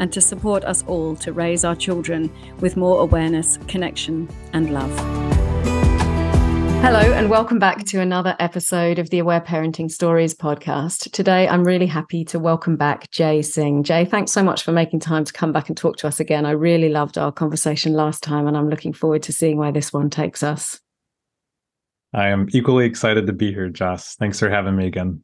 and to support us all to raise our children with more awareness, connection, and love. Hello, and welcome back to another episode of the Aware Parenting Stories podcast. Today, I'm really happy to welcome back Jai Singh. Jai, thanks so much for making time to come back and talk to us again. I really loved our conversation last time, and I'm looking forward to seeing where this one takes us. I am equally excited to be here, Joss. Thanks for having me again.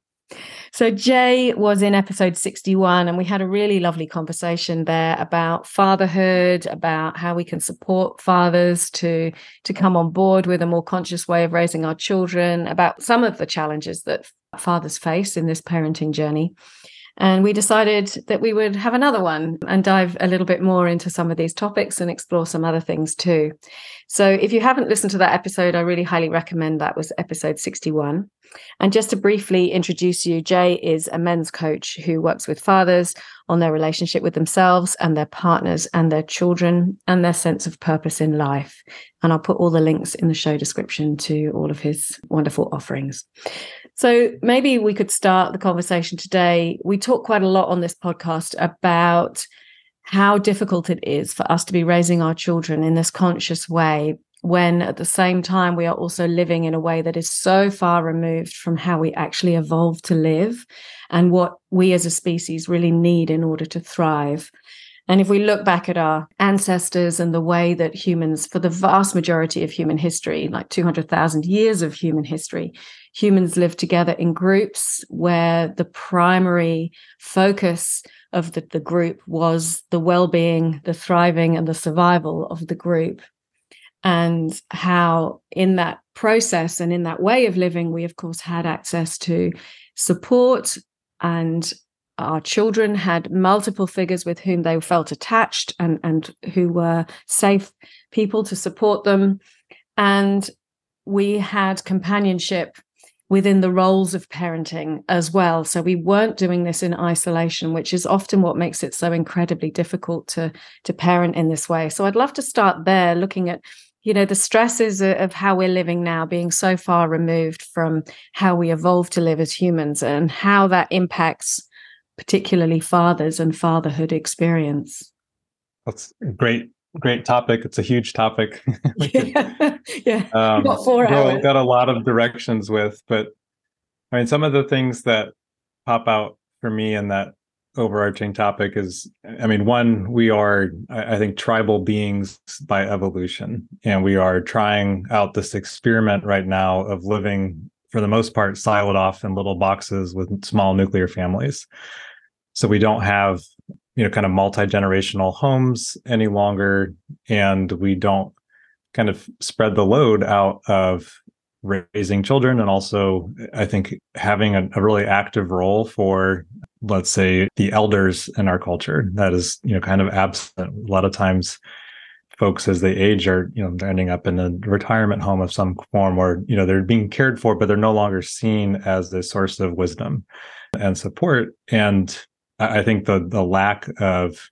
So, Jai was in episode 61, and we had a really lovely conversation there about fatherhood, about how we can support fathers to, to come on board with a more conscious way of raising our children, about some of the challenges that fathers face in this parenting journey. And we decided that we would have another one and dive a little bit more into some of these topics and explore some other things too. So if you haven't listened to that episode, I really highly recommend that was episode 61. And just to briefly introduce you, Jai is a men's coach who works with fathers on their relationship with themselves and their partners and their children and their sense of purpose in life. And I'll put all the links in the show description to all of his wonderful offerings. So maybe we could start the conversation today. We talk quite a lot on this podcast about how difficult it is for us to be raising our children in this conscious way when at the same time we are also living in a way that is so far removed from how we actually evolved to live and what we as a species really need in order to thrive. And if we look back at our ancestors and the way that humans, for the vast majority of human history, like 200,000 years of human history, humans lived together in groups where the primary focus of the, the group was the well being, the thriving, and the survival of the group. And how, in that process and in that way of living, we of course had access to support and our children had multiple figures with whom they felt attached and, and who were safe people to support them. And we had companionship within the roles of parenting as well. So we weren't doing this in isolation, which is often what makes it so incredibly difficult to, to parent in this way. So I'd love to start there looking at you know the stresses of how we're living now being so far removed from how we evolved to live as humans and how that impacts particularly fathers and fatherhood experience. That's a great great topic. It's a huge topic. Yeah, yeah. Um, got four hours. got a lot of directions with but i mean some of the things that pop out for me in that overarching topic is i mean one we are i think tribal beings by evolution and we are trying out this experiment right now of living for the most part siloed off in little boxes with small nuclear families so we don't have you know kind of multi-generational homes any longer and we don't kind of spread the load out of raising children and also i think having a, a, really active role for let's say the elders in our culture. That is you know kind of absent. A lot of times folks as they age are you know they're ending up in a retirement home of some form or you know they're being cared for but they're no longer seen as the source of wisdom and support. And i think the the lack of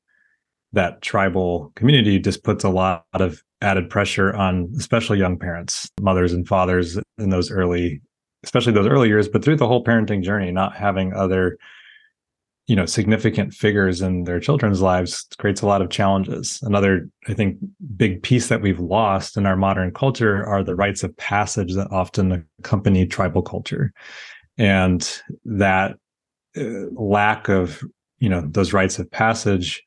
that tribal community just puts a lot of added pressure on especially young parents mothers and fathers in those early especially those early years but through the whole parenting journey not having other you know significant figures in their children's lives creates a lot of challenges. Another i think big piece that we've lost in our modern culture are the rites of passage that often accompany tribal culture. And that uh, lack of you know those rites of passage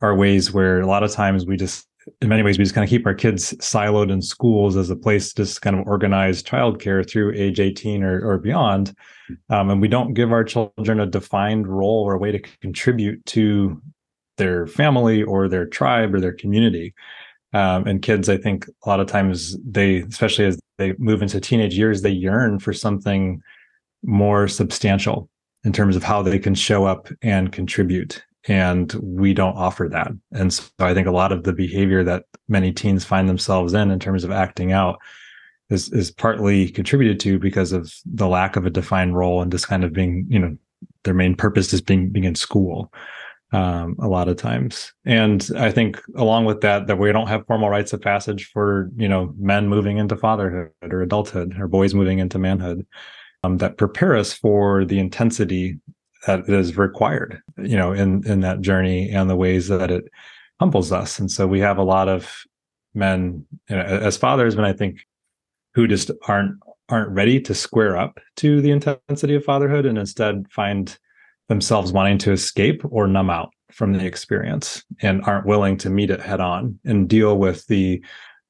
are ways where a lot of times we just in many ways we just kind of keep our kids siloed in schools as a place to just kind of organize childcare through age 18 or, or beyond. Um, and we don't give our children a defined role or a way to contribute to their family or their tribe or their community. Um, and kids i think a lot of times they especially as they move into teenage years they yearn for something more substantial in terms of how they can show up and contribute and we don't offer that and so i think a lot of the behavior that many teens find themselves in in terms of acting out is is partly contributed to because of the lack of a defined role and just kind of being you know their main purpose is being being in school um, a lot of times. And I think along with that, that we don't have formal rites of passage for, you know, men moving into fatherhood or adulthood or boys moving into manhood um, that prepare us for the intensity that is required, you know, in, in that journey and the ways that it humbles us. And so we have a lot of men you know, as fathers, but I think who just aren't aren't ready to square up to the intensity of fatherhood and instead find themselves wanting to escape or numb out from the experience and aren't willing to meet it head on and deal with the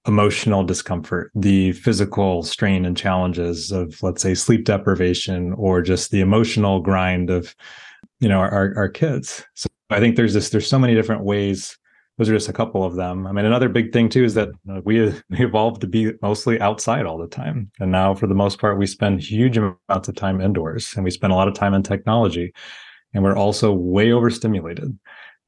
emotional discomfort, the physical strain and challenges of, let's say, sleep deprivation or just the emotional grind of, you know, our, our kids. So I think there's this, there's so many different ways. Those are just a couple of them. I mean, another big thing too is that we, we evolved to be mostly outside all the time. And now, for the most part, we spend huge amounts of time indoors and we spend a lot of time in technology and we're also way overstimulated.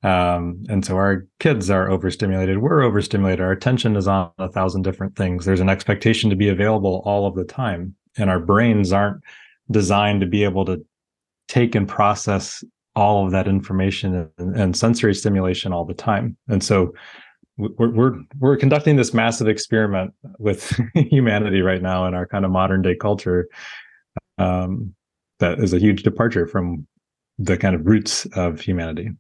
Um, and so our kids are overstimulated. We're overstimulated. Our attention is on a thousand different things. There's an expectation to be available all of the time, and our brains aren't designed to be able to take and process all of that information and, and sensory stimulation all the time. And so we're, we're we're conducting this massive experiment with humanity right now in our kind of modern day culture um, that is a huge departure from the kind of roots of humanity.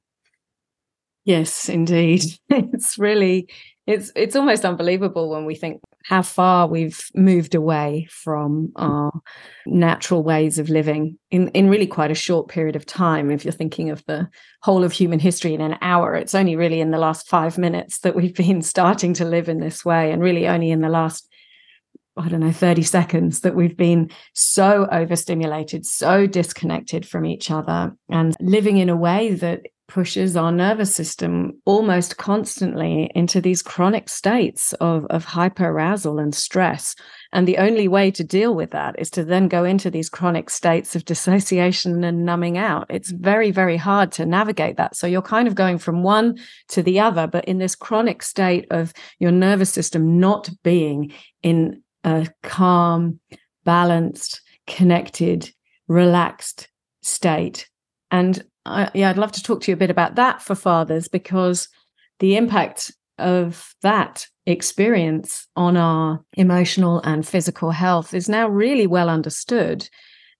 Yes, indeed. It's really it's it's almost unbelievable when we think how far we've moved away from our natural ways of living in, in really quite a short period of time. If you're thinking of the whole of human history in an hour, it's only really in the last five minutes that we've been starting to live in this way, and really only in the last I don't know, 30 seconds that we've been so overstimulated, so disconnected from each other, and living in a way that pushes our nervous system almost constantly into these chronic states of, of hyperarousal and stress. And the only way to deal with that is to then go into these chronic states of dissociation and numbing out. It's very, very hard to navigate that. So you're kind of going from one to the other, but in this chronic state of your nervous system not being in a calm, balanced, connected, relaxed state. And I, yeah, I'd love to talk to you a bit about that for fathers because the impact of that experience on our emotional and physical health is now really well understood.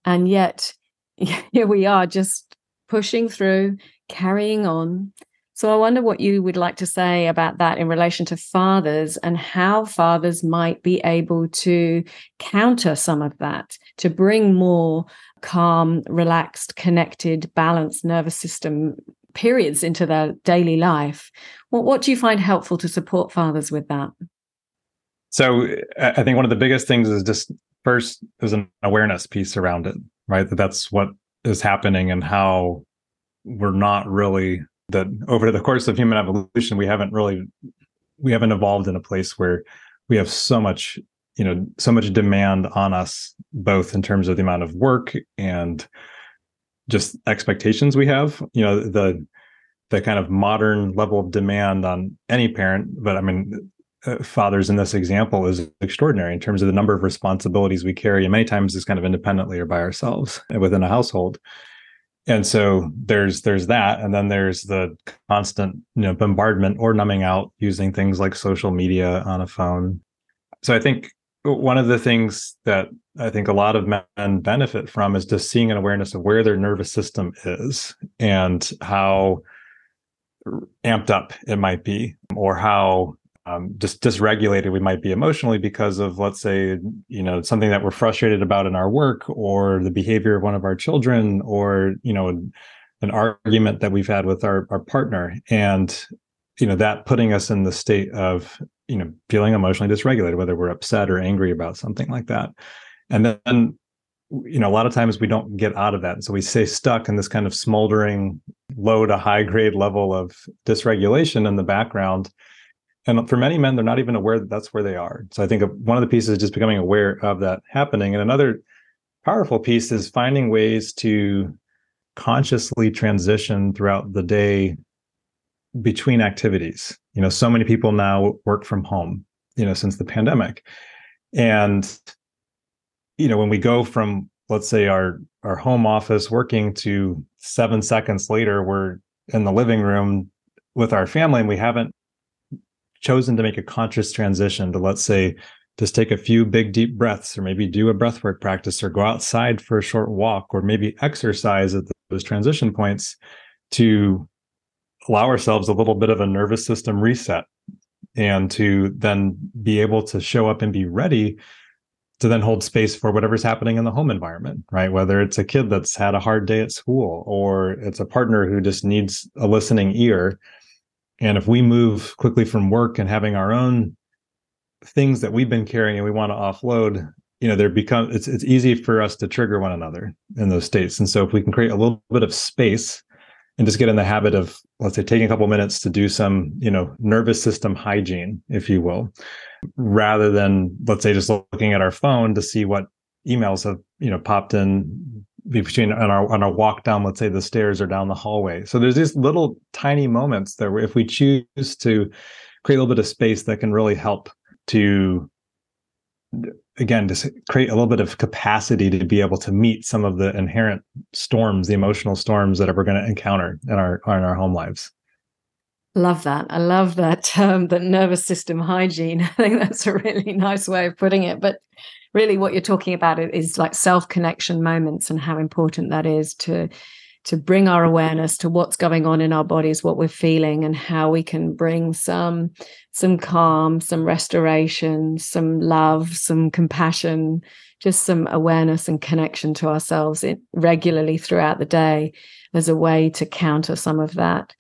And yet, here we are just pushing through, carrying on, so I wonder what you would like to say about that in relation to fathers and how fathers might be able to counter some of that, to bring more calm, relaxed, connected, balanced nervous system periods into their daily life. What, what do you find helpful to support fathers with that? So I think one of the biggest things is just first there's an awareness piece around it, right? That that's what is happening and how we're not really that over the course of human evolution we haven't really we haven't evolved in a place where we have so much you know so much demand on us both in terms of the amount of work and just expectations we have you know the the kind of modern level of demand on any parent but i mean uh, fathers in this example is extraordinary in terms of the number of responsibilities we carry and many times it's kind of independently or by ourselves within a household. And so there's there's that and then there's the constant you know bombardment or numbing out using things like social media on a phone. So i think one of the things that i think a lot of men benefit from is just seeing an awareness of where their nervous system is and how amped up it might be or how um, just dysregulated we might be emotionally because of let's say you know something that we're frustrated about in our work or the behavior of one of our children or you know an argument that we've had with our, our partner. And you know that putting us in the state of you know feeling emotionally dysregulated whether we're upset or angry about something like that. And then you know a lot of times we don't get out of that. And so we stay stuck in this kind of smoldering low to high grade level of dysregulation in the background. And for many men they're not even aware that that's where they are. So i think one of the pieces is just becoming aware of that happening. And another powerful piece is finding ways to consciously transition throughout the day between activities. You know, so many people now work from home, you know, since the pandemic. And you know, when we go from let's say our our home office working to 7 seconds later we're in the living room with our family and we haven't chosen to make a conscious transition to let's say just take a few big deep breaths or maybe do a breathwork practice or go outside for a short walk or maybe exercise at those transition points to allow ourselves a little bit of a nervous system reset and to then be able to show up and be ready to then hold space for whatever's happening in the home environment, right? Whether it's a kid that's had a hard day at school or it's a partner who just needs a listening ear. And if we move quickly from work and having our own things that we've been carrying and we want to offload, you know, there become it's it's easy for us to trigger one another in those states. And so if we can create a little bit of space and just get in the habit of let's say taking a couple minutes to do some you know nervous system hygiene if you will rather than let's say just looking at our phone to see what emails have you know popped in between on our on our walk down let's say the stairs or down the hallway. So there's these little tiny moments where if we choose to create a little bit of space that can really help to again to create a little bit of capacity to be able to meet some of the inherent storms the emotional storms that we're going to encounter in our in our home lives. Love that. I love that um, term the nervous system hygiene. I think that's a really nice way of putting it but really what you're talking about is like self connection moments and how important that is to to bring our awareness to what's going on in our bodies what we're feeling and how we can bring some some calm some restoration some love some compassion just some awareness and connection to ourselves regularly throughout the day as a way to counter some of that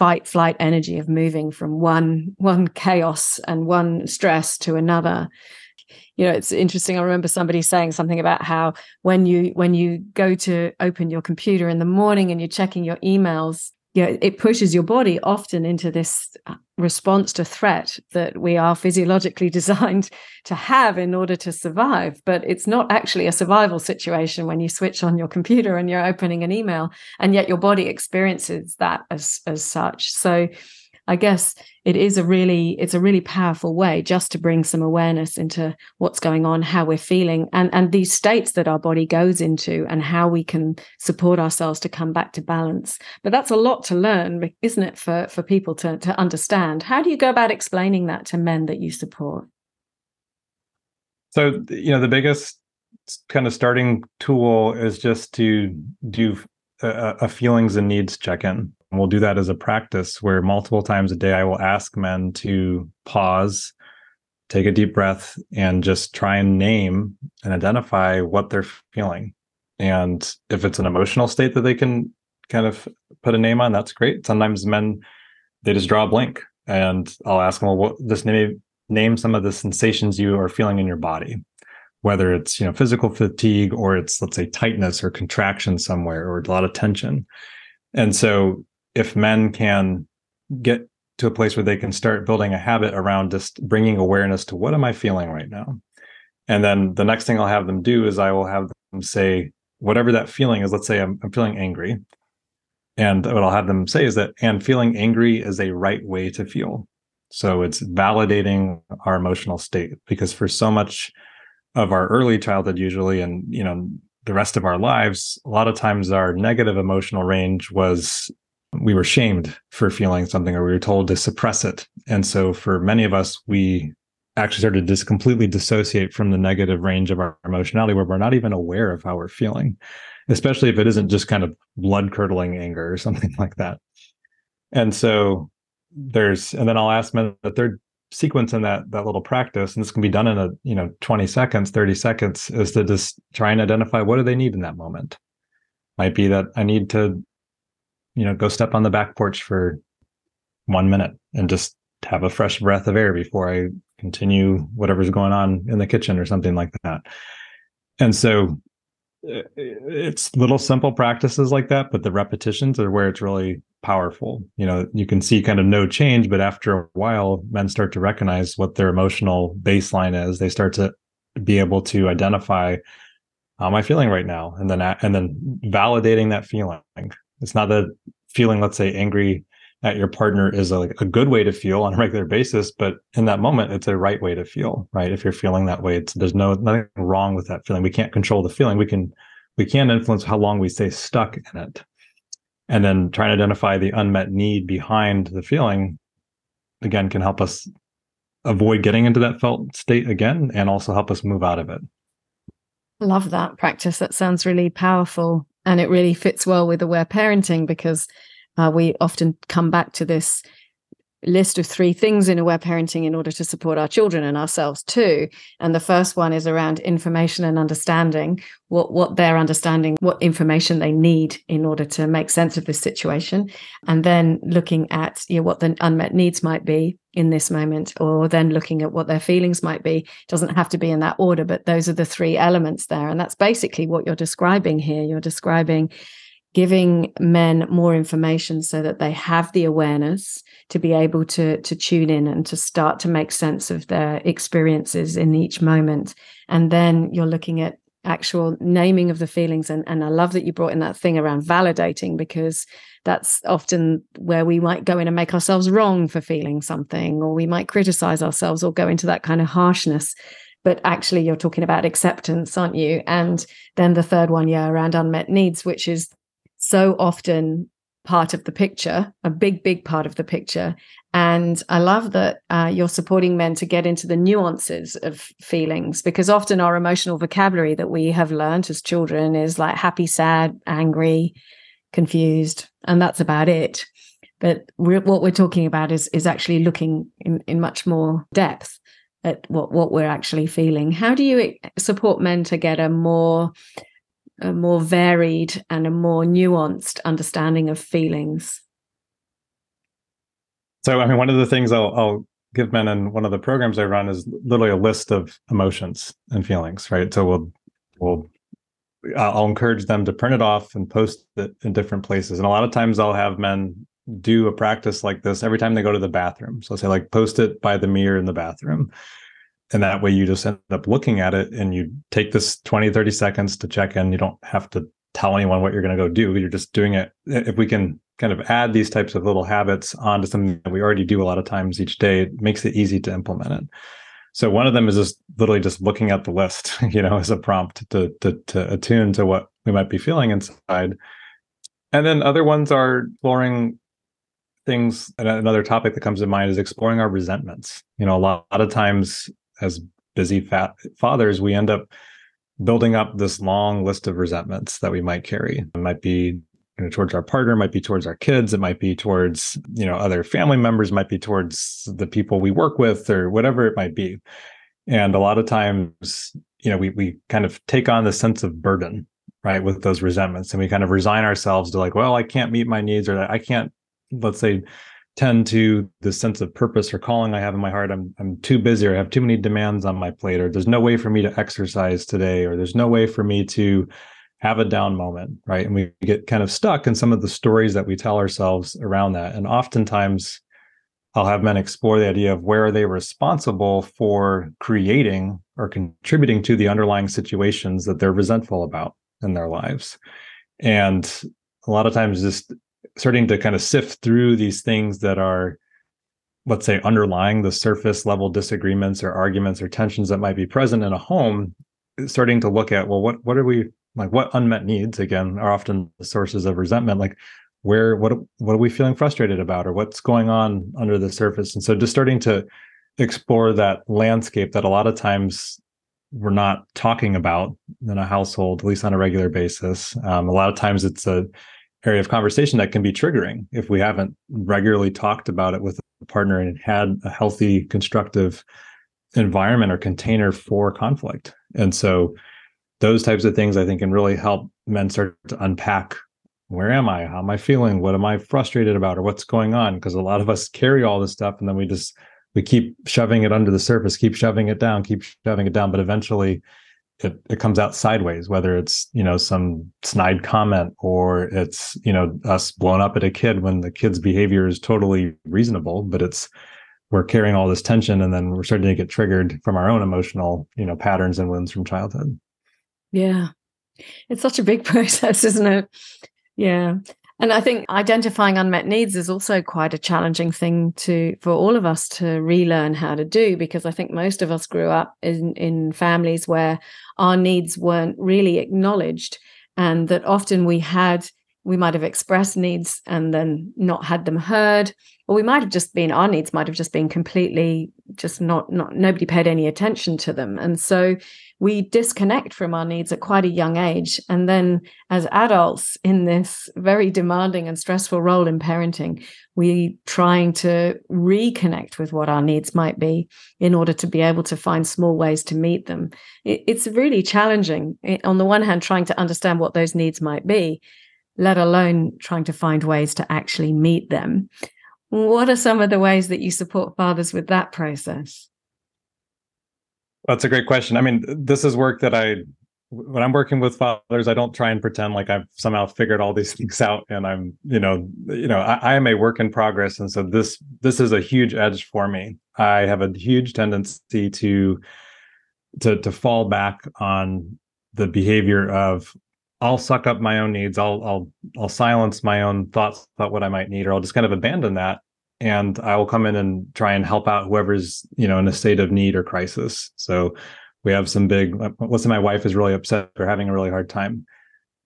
fight flight energy of moving from one one chaos and one stress to another. You know it's interesting i remember somebody saying something about how when you when you go to open your computer in the morning and you're checking your emails you know, it pushes your body often into this uh, response to threat that we are physiologically designed to have in order to survive. But it's not actually a survival situation when you switch on your computer and you're opening an email, and yet your body experiences that as as such. So I guess it is a really it's a really powerful way just to bring some awareness into what's going on, how we're feeling, and and these states that our body goes into, and how we can support ourselves to come back to balance. But that's a lot to learn, isn't it, for for people to to understand? How do you go about explaining that to men that you support? So you know the biggest kind of starting tool is just to do a, a feelings and needs check in We'll do that as a practice where multiple times a day I will ask men to pause, take a deep breath, and just try and name and identify what they're feeling. And if it's an emotional state that they can kind of put a name on, that's great. Sometimes men, they just draw a blank and I'll ask them, well, what, just name, name some of the sensations you are feeling in your body whether it's you know physical fatigue or it's let's say tightness or contraction somewhere or a lot of tension and so if men can get to a place where they can start building a habit around just bringing awareness to what am I feeling right now? And then the next thing I'll have them do is I will have them say, whatever that feeling is, let's say I'm, I'm feeling angry. And what I'll have them say is that, and feeling angry is a right way to feel. So it's validating our emotional state because for so much of our early childhood, usually, and, you know, the rest of our lives, a lot of times our negative emotional range was we were shamed for feeling something or we were told to suppress it. And so for many of us, we actually started to just completely dissociate from the negative range of our emotionality where we're not even aware of how we're feeling, especially if it isn't just kind of blood curdling anger or something like that. And so there's, and then I'll ask them the third sequence in that that little practice, and this can be done in a you know 20 seconds, 30 seconds, is to just try and identify what do they need in that moment. Might be that I need to you know, go step on the back porch for one minute and just have a fresh breath of air before I continue whatever's going on in the kitchen or something like that. And so uh, it's little simple practices like that, but the repetitions are where it's really powerful. You know, you can see kind of no change, but after a while, men start to recognize what their emotional baseline is. They start to be able to identify how am I feeling right now? And then and then validating that feeling. It's not that feeling, let's say, angry at your partner is a, like a good way to feel on a regular basis, but in that moment, it's a right way to feel, right? If you're feeling that way, it's there's no nothing wrong with that feeling. We can't control the feeling. We can we can influence how long we stay stuck in it. And then trying to identify the unmet need behind the feeling again can help us avoid getting into that felt state again and also help us move out of it. Love that practice. That sounds really powerful. And it really fits well with aware parenting because uh, we often come back to this list of three things in aware parenting in order to support our children and ourselves too. And the first one is around information and understanding what what they're understanding what information they need in order to make sense of this situation. And then looking at you know, what the unmet needs might be in this moment or then looking at what their feelings might be. It doesn't have to be in that order but those are the three elements there. And that's basically what you're describing here. You're describing giving men more information so that they have the awareness to be able to to tune in and to start to make sense of their experiences in each moment. And then you're looking at actual naming of the feelings. And, and i love that you brought in that thing around validating because that's often where we might go in and make ourselves wrong for feeling something or we might criticize ourselves or go into that kind of harshness. But actually you're talking about acceptance aren't you? And then the third one yeah around unmet needs which is so often part of the picture, a big, big part of the picture. And I love that uh, you're supporting men to get into the nuances of feelings because often our emotional vocabulary that we have learned as children is like happy, sad, angry, confused, and that's about it. But we're, what we're talking about is is actually looking in, in much more depth at what what we're actually feeling. How do you support men to get a more a more varied and a more nuanced understanding of feelings. So, I mean, one of the things I'll, I'll give men in one of the programs I run is literally a list of emotions and feelings, right? So we'll we'll I'll encourage them to print it off and post it in different places. And a lot of times I'll have men do a practice like this every time they go to the bathroom. So I'll say like post it by the mirror in the bathroom and that way you just end up looking at it and you take this 20 30 seconds to check in. You don't have to tell anyone what you're going to go do. You're just doing it. If we can kind of add these types of little habits onto something that we already do a lot of times each day it makes it easy to implement it. So one of them is just literally just looking at the list you know as a prompt to to, to attune to what we might be feeling inside. And then other ones are exploring things. Another topic that comes to mind is exploring our resentments. You know a lot, a lot of times as busy fat fathers, we end up building up this long list of resentments that we might carry. It might be you know, towards our partner, might be towards our kids, it might be towards you know other family members, might be towards the people we work with, or whatever it might be. And a lot of times, you know, we we kind of take on the sense of burden, right, with those resentments, and we kind of resign ourselves to like, well, I can't meet my needs, or I can't, let's say, tend to the sense of purpose or calling I have in my heart. I'm I'm too busy or I have too many demands on my plate, or there's no way for me to exercise today, or there's no way for me to have a down moment, right? And we get kind of stuck in some of the stories that we tell ourselves around that. And oftentimes I'll have men explore the idea of where are they responsible for creating or contributing to the underlying situations that they're resentful about in their lives. And a lot of times just starting to kind of sift through these things that are let's say underlying the surface level disagreements or arguments or tensions that might be present in a home starting to look at well what what are we like what unmet needs again are often the sources of resentment like where what what are we feeling frustrated about or what's going on under the surface? And so just starting to explore that landscape that a lot of times we're not talking about in a household at least on a regular basis. Um, a lot of times it's a area of conversation that can be triggering if we haven't regularly talked about it with a partner and had a healthy, constructive environment or container for conflict. And so those types of things I think can really help men start to unpack where am I? How am I feeling? What am I frustrated about or what's going on? Because a lot of us carry all this stuff and then we just we keep shoving it under the surface, keep shoving it down, keep shoving it down, but eventually it, it comes out sideways, whether it's, you know, some snide comment or it's, you know, us blowing up at a kid when the kid's behavior is totally reasonable, but it's, we're carrying all this tension and then we're starting to get triggered from our own emotional, you know, patterns and wounds from childhood. Yeah. It's such a big process, isn't it? Yeah. And I think identifying unmet needs is also quite a challenging thing to for all of us to relearn how to do because I think most of us grew up in in families where our needs weren't really acknowledged and that often we had we might have expressed needs and then not had them heard or we might have just been our needs might have just been completely just not not nobody paid any attention to them. And so we disconnect from our needs at quite a young age. And then as adults in this very demanding and stressful role in parenting we trying to reconnect with what our needs might be in order to be able to find small ways to meet them. It, it's really challenging eh, on the one hand trying to understand what those needs might be let alone trying to find ways to actually meet them. What are some of the ways that you support fathers with that process? That's a great question. I mean, this is work that I, when I'm working with fathers, I don't try and pretend like I've somehow figured all these things out, and I'm, you know, you know, I, I am a work in progress, and so this this is a huge edge for me. I have a huge tendency to to to fall back on the behavior of I'll suck up my own needs. I'll I'll I'll silence my own thoughts about what I might need, or I'll just kind of abandon that, and I will come in and try and help out whoever's you know in a state of need or crisis. So we have some big. Uh, let's say my wife is really upset or having a really hard time.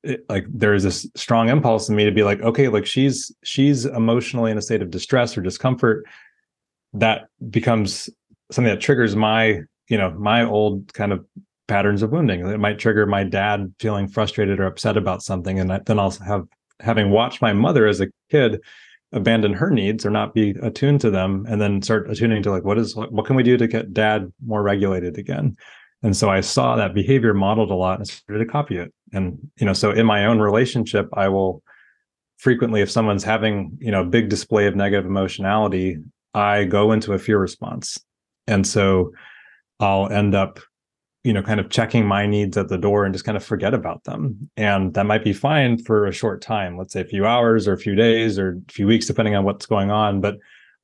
It, like there is this strong impulse in me to be like, okay, like she's she's emotionally in a state of distress or discomfort. That becomes something that triggers my you know my old kind of patterns of wounding. It might trigger my dad feeling frustrated or upset about something, and then I'll have having watched my mother as a kid abandon her needs or not be attuned to them, and then start attuning to like what is what can we do to get dad more regulated again. And so I saw that behavior modeled a lot and started to copy it. And you know, so in my own relationship, I will frequently, if someone's having you know a big display of negative emotionality, I go into a fear response, and so I'll end up you know kind of checking my needs at the door and just kind of forget about them. And that might be fine for a short time let's say a few hours or a few days or a few weeks depending on what's going on. But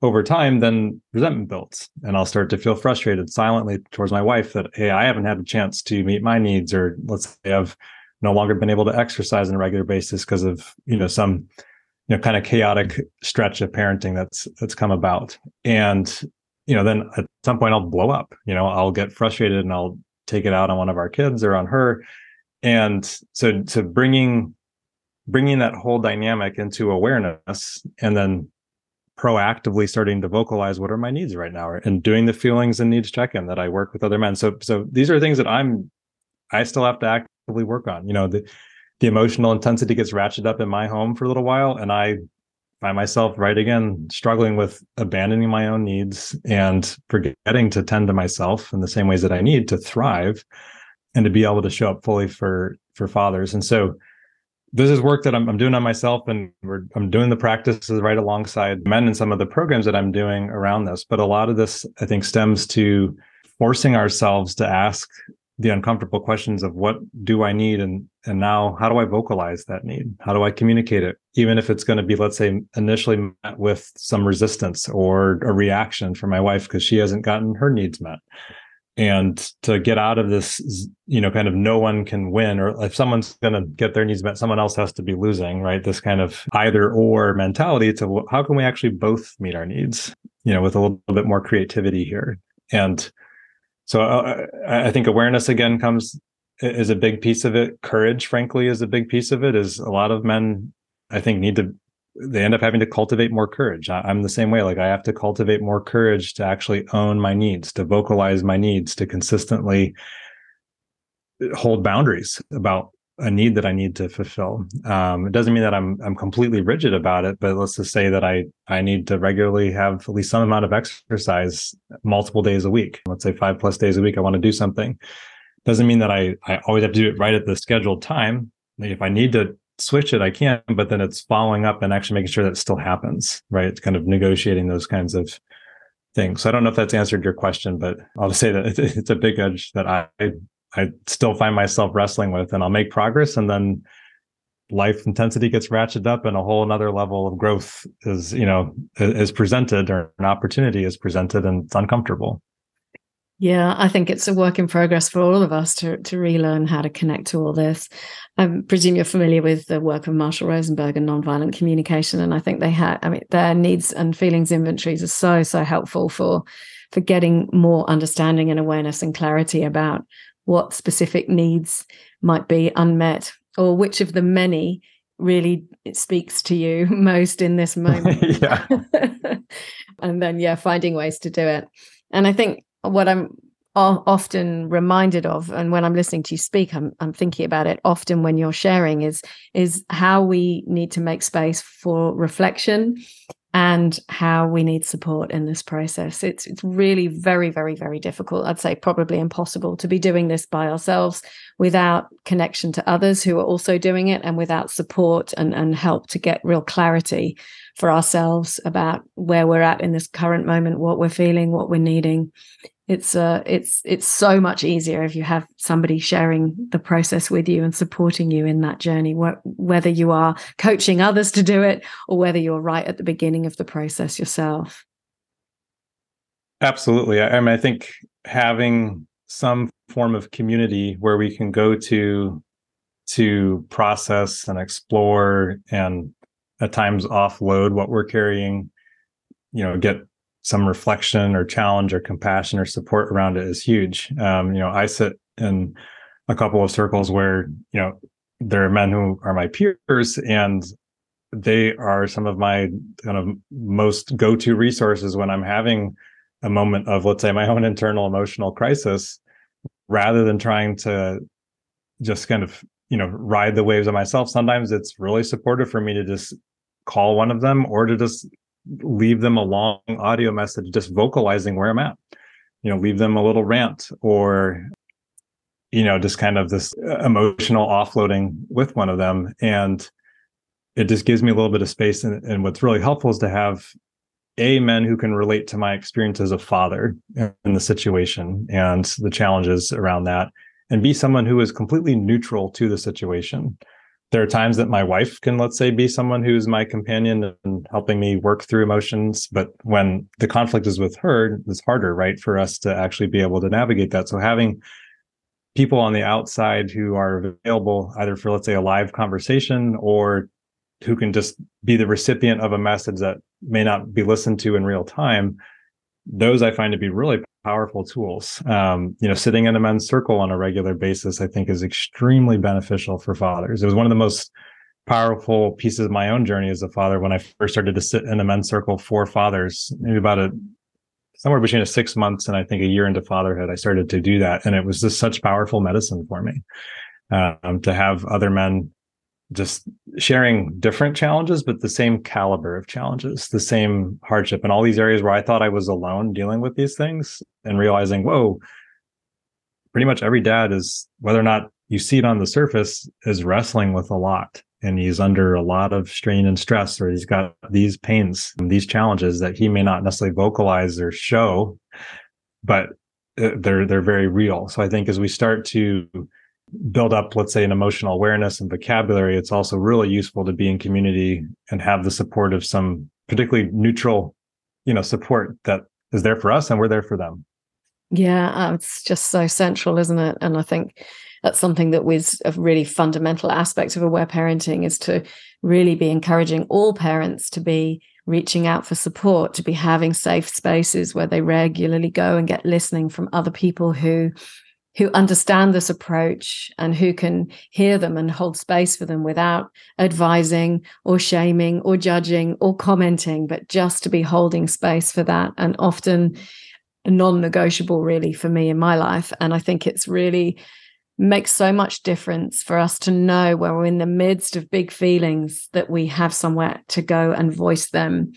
over time then resentment builds and i'll start to feel frustrated silently towards my wife that hey i haven't had a chance to meet my needs or let's say i've no longer been able to exercise on a regular basis because of you know some you know kind of chaotic stretch of parenting that's that's come about. And you know then at some point i'll blow up you know i'll get frustrated and i'll take it out on one of our kids or on her and so so bringing bringing that whole dynamic into awareness and then proactively starting to vocalize what are my needs right now and doing the feelings and needs check-in that I work with other men. So so these are things that I'm I still have to actively work on. You know, the the emotional intensity gets ratcheted up in my home for a little while and I find myself right again struggling with abandoning my own needs and forgetting to tend to myself in the same ways that I need to thrive and to be able to show up fully for for fathers. And so this is work that I'm, I'm doing on myself and I'm doing the practices right alongside men and some of the programs that I'm doing around this. But a lot of this, I think, stems to forcing ourselves to ask the uncomfortable questions of what do I need and and now how do I vocalize that need? How do I communicate it? Even if it's going to be, let's say, initially met with some resistance or a reaction from my wife because she hasn't gotten her needs met. And to get out of this, you know, kind of no one can win, or if someone's going to get their needs met, someone else has to be losing, right? This kind of either or mentality to how can we actually both meet our needs, you know, with a little bit more creativity here. And so uh, I think awareness again comes is a big piece of it. Courage, frankly, is a big piece of it. Is a lot of men, I think, need to they end up having to cultivate more courage. I, am the same way. Like I have to cultivate more courage to actually own my needs, to vocalize my needs, to consistently hold boundaries about a need that I need to fulfill. Um, it doesn't mean that I'm I'm completely rigid about it, but let's just say that I I need to regularly have at least some amount of exercise multiple days a week. Let's say five plus days a week. I want to do something. Doesn't mean that I I always have to do it right at the scheduled time. If I need to switch it, I can. But then it's following up and actually making sure that still happens. Right? It's kind of negotiating those kinds of things. So I don't know if that's answered your question, but I'll just say that it's a big edge that I I still find myself wrestling with, and I'll make progress, and then life intensity gets ratcheted up, and a whole another level of growth is you know is presented, or an opportunity is presented, and it's uncomfortable. Yeah, I think it's a work in progress for all of us to to relearn how to connect to all this. I presume you're familiar with the work of Marshall Rosenberg and nonviolent communication, and I think they had. I mean, their needs and feelings inventories are so so helpful for for getting more understanding and awareness and clarity about what specific needs might be unmet or which of the many really speaks to you most in this moment. and then yeah, finding ways to do it. And I think what I'm often reminded of and when i'm listening to you speak I'm, I'm thinking about it often when you're sharing is is how we need to make space for reflection and how we need support in this process. It's it's really very very very difficult. I'd say probably impossible to be doing this by ourselves without connection to others who are also doing it and without support and and help to get real clarity for ourselves about where we're at in this current moment what we're feeling what we're needing it's uh it's it's so much easier if you have somebody sharing the process with you and supporting you in that journey wh- whether you are coaching others to do it or whether you're right at the beginning of the process yourself. Absolutely. I, I mean i think having some form of community where we can go to to process and explore and at times offload what we're carrying you know get some reflection or challenge or compassion or support around it is huge. Um, you know, I sit in a couple of circles where, you know, there are men who are my peers and they are some of my kind of most go-to resources when I'm having a moment of, let's say, my own internal emotional crisis, rather than trying to just kind of, you know, ride the waves of myself. Sometimes it's really supportive for me to just call one of them or to just leave them a long audio message just vocalizing where I'm at. You know, leave them a little rant or, you know, just kind of this emotional offloading with one of them. And it just gives me a little bit of space. And, and what's really helpful is to have a men who can relate to my experience as a father in the situation and the challenges around that, and be someone who is completely neutral to the situation there are times that my wife can let's say be someone who's my companion and helping me work through emotions but when the conflict is with her it's harder right for us to actually be able to navigate that. So having people on the outside who are available either for let's say a live conversation or who can just be the recipient of a message that may not be listened to in real time those i find to be really powerful tools. Um, you know, sitting in a men's circle on a regular basis, I think is extremely beneficial for fathers. It was one of the most powerful pieces of my own journey as a father when I first started to sit in a men's circle for fathers, maybe about a somewhere between a six months and I think a year into fatherhood, I started to do that. And it was just such powerful medicine for me. Um, to have other men just sharing different challenges, but the same caliber of challenges, the same hardship, and all these areas where I thought I was alone dealing with these things and realizing, whoa, pretty much every dad is, whether or not you see it on the surface, is wrestling with a lot. And he's under a lot of strain and stress, or he's got these pains and these challenges that he may not necessarily vocalize or show, but uh, they're they're very real. So I think as we start to build up, let's say, an emotional awareness and vocabulary, it's also really useful to be in community and have the support of some particularly neutral, you know, support that is there for us and we're there for them. Yeah, uh, it's just so central, isn't it? And I think that's something that was a really fundamental aspect of aware parenting is to really be encouraging all parents to be reaching out for support, to be having safe spaces where they regularly go and get listening from other people who who understand this approach and who can hear them and hold space for them without advising or shaming or judging or commenting, but just to be holding space for that. And often non negotiable, really, for me in my life. And I think it's really makes so much difference for us to know when we're in the midst of big feelings that we have somewhere to go and voice them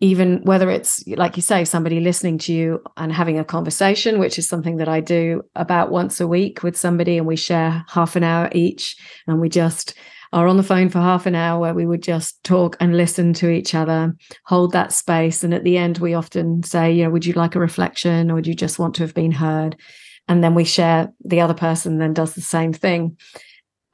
even whether it's like you say somebody listening to you and having a conversation which is something that i do about once a week with somebody and we share half an hour each and we just are on the phone for half an hour where we would just talk and listen to each other hold that space and at the end we often say you know would you like a reflection or would you just want to have been heard? And then we share the other person then does the same thing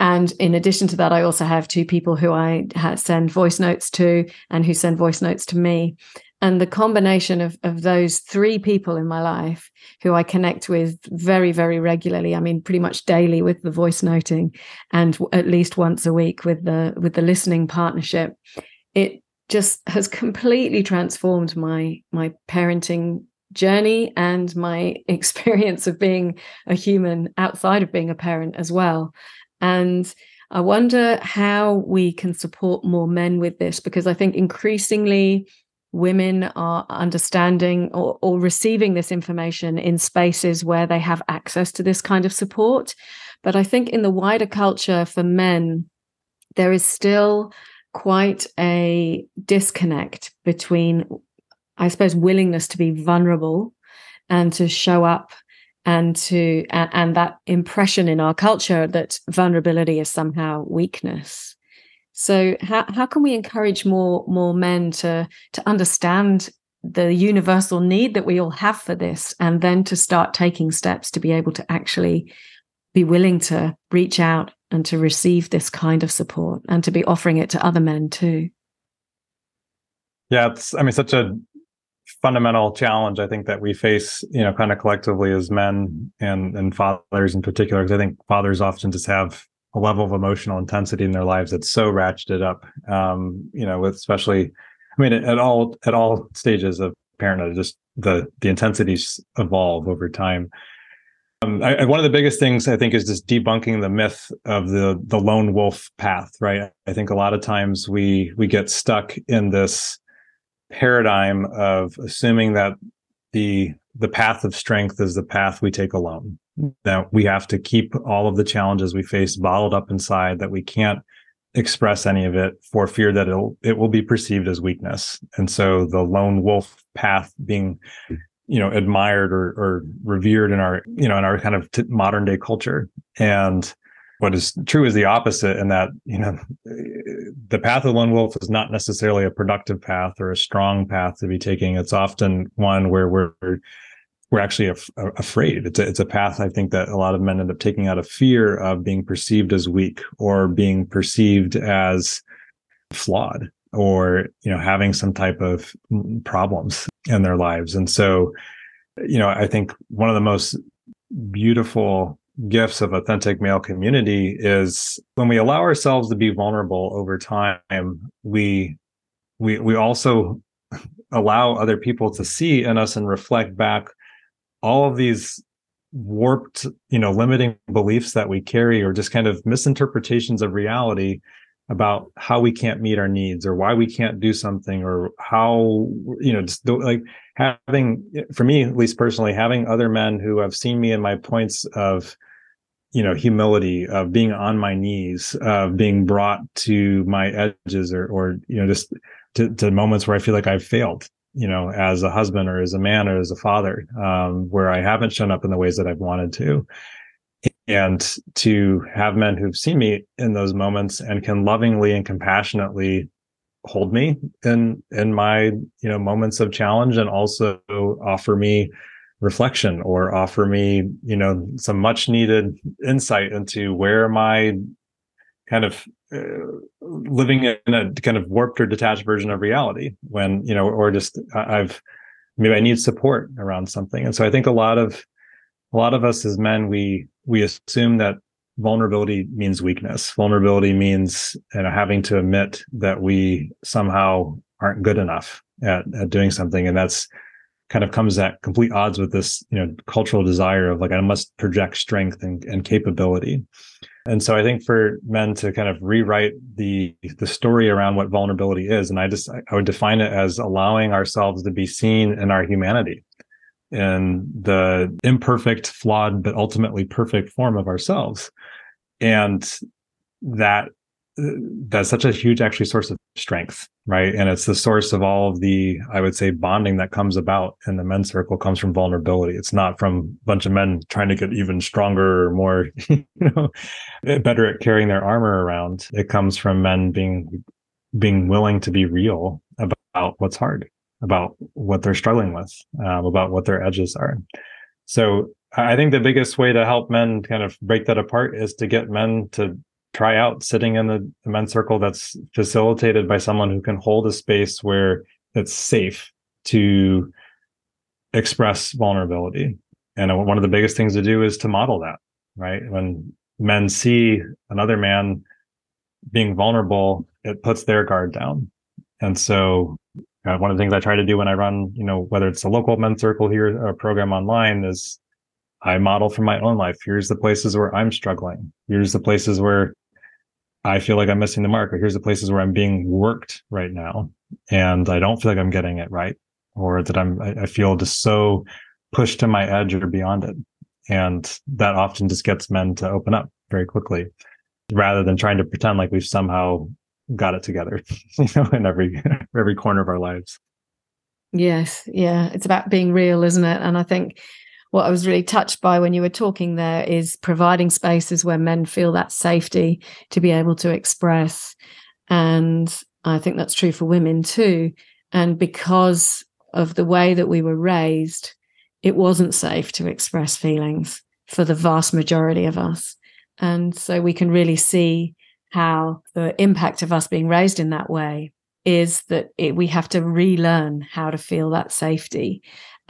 and in addition to that, I also have two people who I send voice notes to and who send voice notes to me. and the combination of, of those three people in my life who I connect with very, very regularly, I mean, pretty much daily with the voice noting and at least once a week with the with the listening partnership, it just has completely transformed my my parenting journey and my experience of being a human outside of being a parent as well. And I wonder how we can support more men with this because I think increasingly women are understanding or, or, receiving this information in spaces where they have access to this kind of support. But I think in the wider culture for men, there is still quite a disconnect between, I suppose, willingness to be vulnerable and to show up and to and, that impression in our culture that vulnerability is somehow weakness so how how can we encourage more more men to to understand the universal need that we all have for this and then to start taking steps to be able to actually be willing to reach out and to receive this kind of support and to be offering it to other men too. Yeah, it's I mean such a fundamental challenge I think that we face, you know, kind of collectively as men and and fathers in particular because I think fathers often just have a level of emotional intensity in their lives that's so ratcheted up. Um, you know, with especially, I mean, at all at all stages of parenthood, just the the intensities evolve over time. Um, I, one of the biggest things I think is just debunking the myth of the the lone wolf path. Right. I think a lot of times we we get stuck in this paradigm of assuming that the the path of strength is the path we take alone that we have to keep all of the challenges we face bottled up inside that we can't express any of it for fear that it'll it will be perceived as weakness. And so the lone wolf path being you know admired or, or revered in our you know in our kind of t- modern day culture. And what is true is the opposite in that you know the path of lone wolf is not necessarily a productive path or a strong path to be taking it's often one where we're we're actually af- afraid. It's a, it's a path I think that a lot of men end up taking out of fear of being perceived as weak or being perceived as flawed or you know having some type of problems in their lives. And so, you know, I think one of the most beautiful gifts of authentic male community is when we allow ourselves to be vulnerable over time, we we we also allow other people to see in us and reflect back all of these warped, you know, limiting beliefs that we carry or just kind of misinterpretations of reality about how we can't meet our needs or why we can't do something or how you know just like having for me at least personally having other men who have seen me in my points of you know humility of being on my knees of being brought to my edges or or you know just to, to moments where i feel like i've failed you know, as a husband or as a man or as a father, um, where I haven't shown up in the ways that I've wanted to. And to have men who've seen me in those moments and can lovingly and compassionately hold me in in my you know moments of challenge and also offer me reflection or offer me you know some much needed insight into where my kind of uh, living in a kind of warped or detached version of reality when you know or just i've maybe i need support around something. And so i think a lot of a lot of us as men we we assume that vulnerability means weakness. Vulnerability means you know having to admit that we somehow aren't good enough at, at doing something. And that's kind of comes at complete odds with this you know cultural desire of like i must project strength and, and capability. And so I think for men to kind of rewrite the the story around what vulnerability is, and I just I would define it as allowing ourselves to be seen in our humanity, in the imperfect, flawed, but ultimately perfect form of ourselves, and that that's such a huge actually source of strength right? And it's the source of all of the i would say bonding that comes about in the men's circle comes from vulnerability. It's not from a bunch of men trying to get even stronger or more you know better at carrying their armor around. It comes from men being being willing to be real about what's hard about what they're struggling with um, about what their edges are. So i think the biggest way to help men kind of break that apart is to get men to try out sitting in the, men's circle that's facilitated by someone who can hold a space where it's safe to express vulnerability. And one of the biggest things to do is to model that, right? When men see another man being vulnerable, it puts their guard down. And so uh, one of the things I try to do when I run, you know, whether it's a local men's circle here or a program online is I model from my own life. Here's the places where I'm struggling. Here's the places where I feel like I'm missing the mark, or here's the places where I'm being worked right now. And I don't feel like I'm getting it right, or that I'm, I feel just so pushed to my edge or beyond it. And that often just gets men to open up very quickly rather than trying to pretend like we've somehow got it together, you know, in every, every corner of our lives. Yes. Yeah. It's about being real, isn't it? And I think what I was really touched by when you were talking there is providing spaces where men feel that safety to be able to express. And I think that's true for women too. And because of the way that we were raised, it wasn't safe to express feelings for the vast majority of us. And so we can really see how the impact of us being raised in that way is that it, we have to relearn how to feel that safety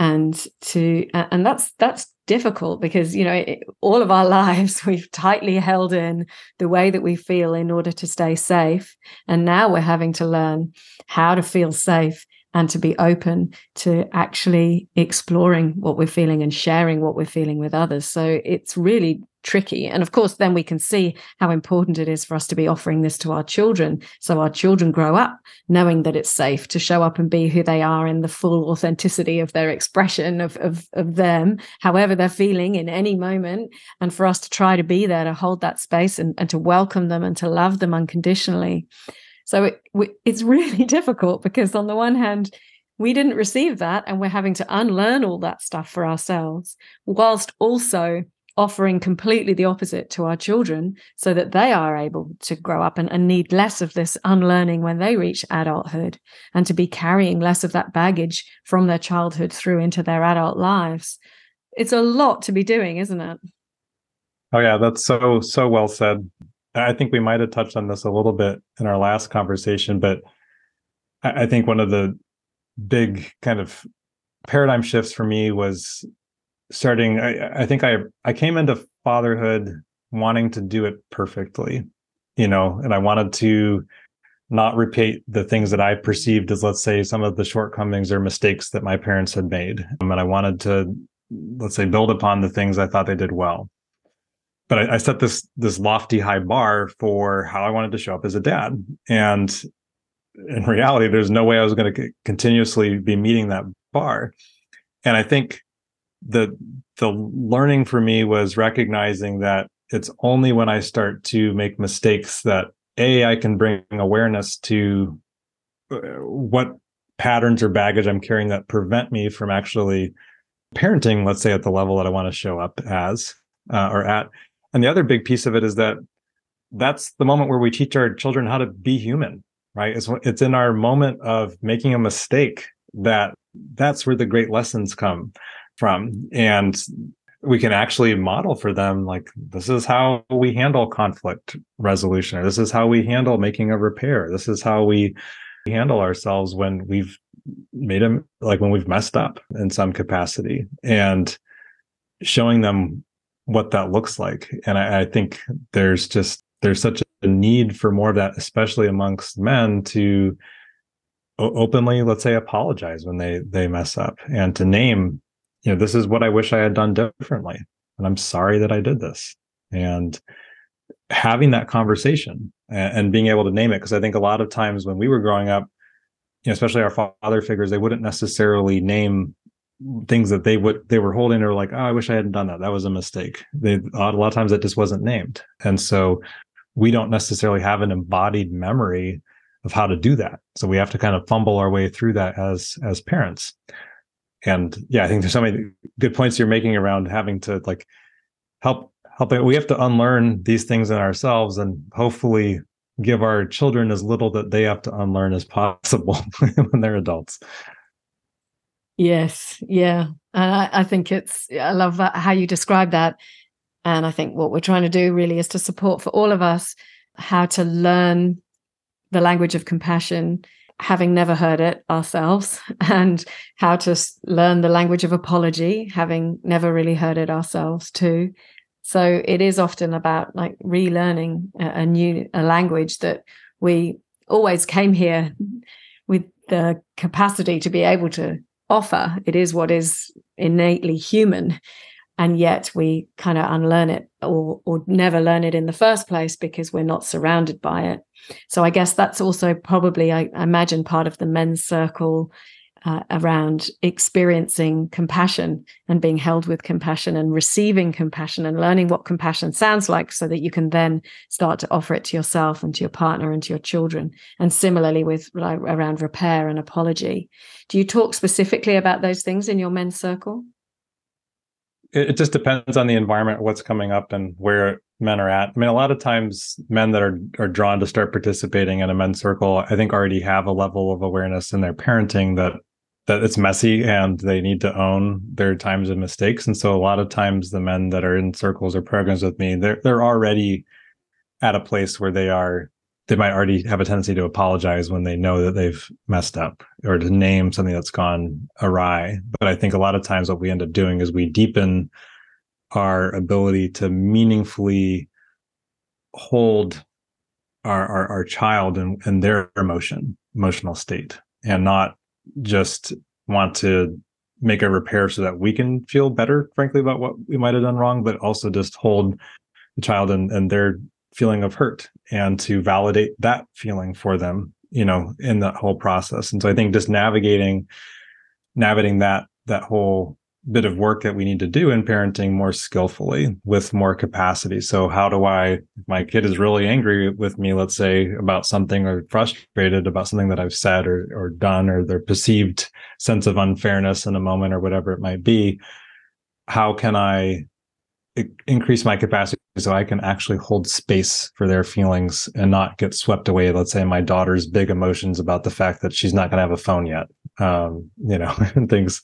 and to and that's that's difficult because you know all of our lives we've tightly held in the way that we feel in order to stay safe. And now we're having to learn how to feel safe and to be open to actually exploring what we're feeling and sharing what we're feeling with others so it's really tricky. And of course, then we can see how important it is for us to be offering this to our children. So our children grow up knowing that it's safe to show up and be who they are in the full authenticity of their expression of, of, of them, however they're feeling in any moment. And for us to try to be there to hold that space and, and to welcome them and to love them unconditionally. So it, it's really difficult because on the one hand, we didn't receive that and we're having to unlearn all that stuff for ourselves whilst also offering completely the opposite to our children so that they are able to grow up and, and, need less of this unlearning when they reach adulthood and to be carrying less of that baggage from their childhood through into their adult lives. It's a lot to be doing, isn't it? Oh, yeah, that's so, so well said. I think we might have touched on this a little bit in our last conversation, but I think one of the big kind of paradigm shifts for me was starting I, I think i i came into fatherhood wanting to do it perfectly you know and i wanted to not repeat the things that i perceived as let's say some of the shortcomings or mistakes that my parents had made. Um, and i wanted to let's say build upon the things i thought they did well but I, I set this this lofty high bar for how i wanted to show up as a dad and in reality there's no way i was going to continuously be meeting that bar and i think the the learning for me was recognizing that it's only when I start to make mistakes that a I can bring awareness to uh, what patterns or baggage I'm carrying that prevent me from actually parenting, let's say at the level that I want to show up as uh, or at. And the other big piece of it is that that's the moment where we teach our children how to be human, right? It's it's in our moment of making a mistake that that's where the great lessons come from. And we can actually model for them like this is how we handle conflict resolution or this is how we handle making a repair. This is how we handle ourselves when we've made them like when we've messed up in some capacity. And showing them what that looks like and I, I think there's just there's such a need for more of that especially amongst men to openly let's say apologize when they they mess up and to name you know, this is what I wish I had done differently. And I'm sorry that I did this. And having that conversation and, and being able to name it. Cause I think a lot of times when we were growing up, you know, especially our father figures, they wouldn't necessarily name things that they would they were holding or like oh i wish i hadn't done that. That was a mistake. They a lot of times that just wasn't named. And so we don't necessarily have an embodied memory of how to do that. So we have to kind of fumble our way through that as as parents. And yeah, I think there's so many good points you're making around having to like help help. We have to unlearn these things in ourselves and hopefully give our children as little that they have to unlearn as possible when they're adults. Yes, yeah, and I, I think it's I love how you describe that, and I think what we're trying to do really is to support for all of us how to learn the language of compassion having never heard it ourselves and how to learn the language of apology having never really heard it ourselves too. So it is often about like relearning a new a language that we always came here with the capacity to be able to offer. It is what is innately human. And yet we kind of unlearn it or or never learn it in the first place because we're not surrounded by it. So i guess that's also probably i, imagine part of the men's circle uh, around experiencing compassion and being held with compassion and receiving compassion and learning what compassion sounds like so that you can then start to offer it to yourself and to your partner and to your children. And similarly with like, around repair and apology. Do you talk specifically about those things in your men's circle? It, just depends on the environment, what's coming up, and where men are at. I mean, a lot of times men that are are drawn to start participating in a men's circle, I think already have a level of awareness in their parenting that that it's messy and they need to own their times of mistakes. And so a lot of times the men that are in circles or programs with me, they're they're already at a place where they are they might already have a tendency to apologize when they know that they've messed up or to name something that's gone awry. But I think a lot of times what we end up doing is we deepen our ability to meaningfully hold our our, our child and, and their emotion, emotional state, and not just want to make a repair so that we can feel better, frankly, about what we might have done wrong, but also just hold the child and, and their feeling of hurt and to validate that feeling for them you know in that whole process. And so i think just navigating navigating that that whole bit of work that we need to do in parenting more skillfully with more capacity so how do i my kid is really angry with me let's say about something or frustrated about something that i've said or, or done or their perceived sense of unfairness in a moment or whatever it might be how can i increase my capacity so I can actually hold space for their feelings and not get swept away. Let's say my daughter's big emotions about the fact that she's not going to have a phone yet, um, you know, and things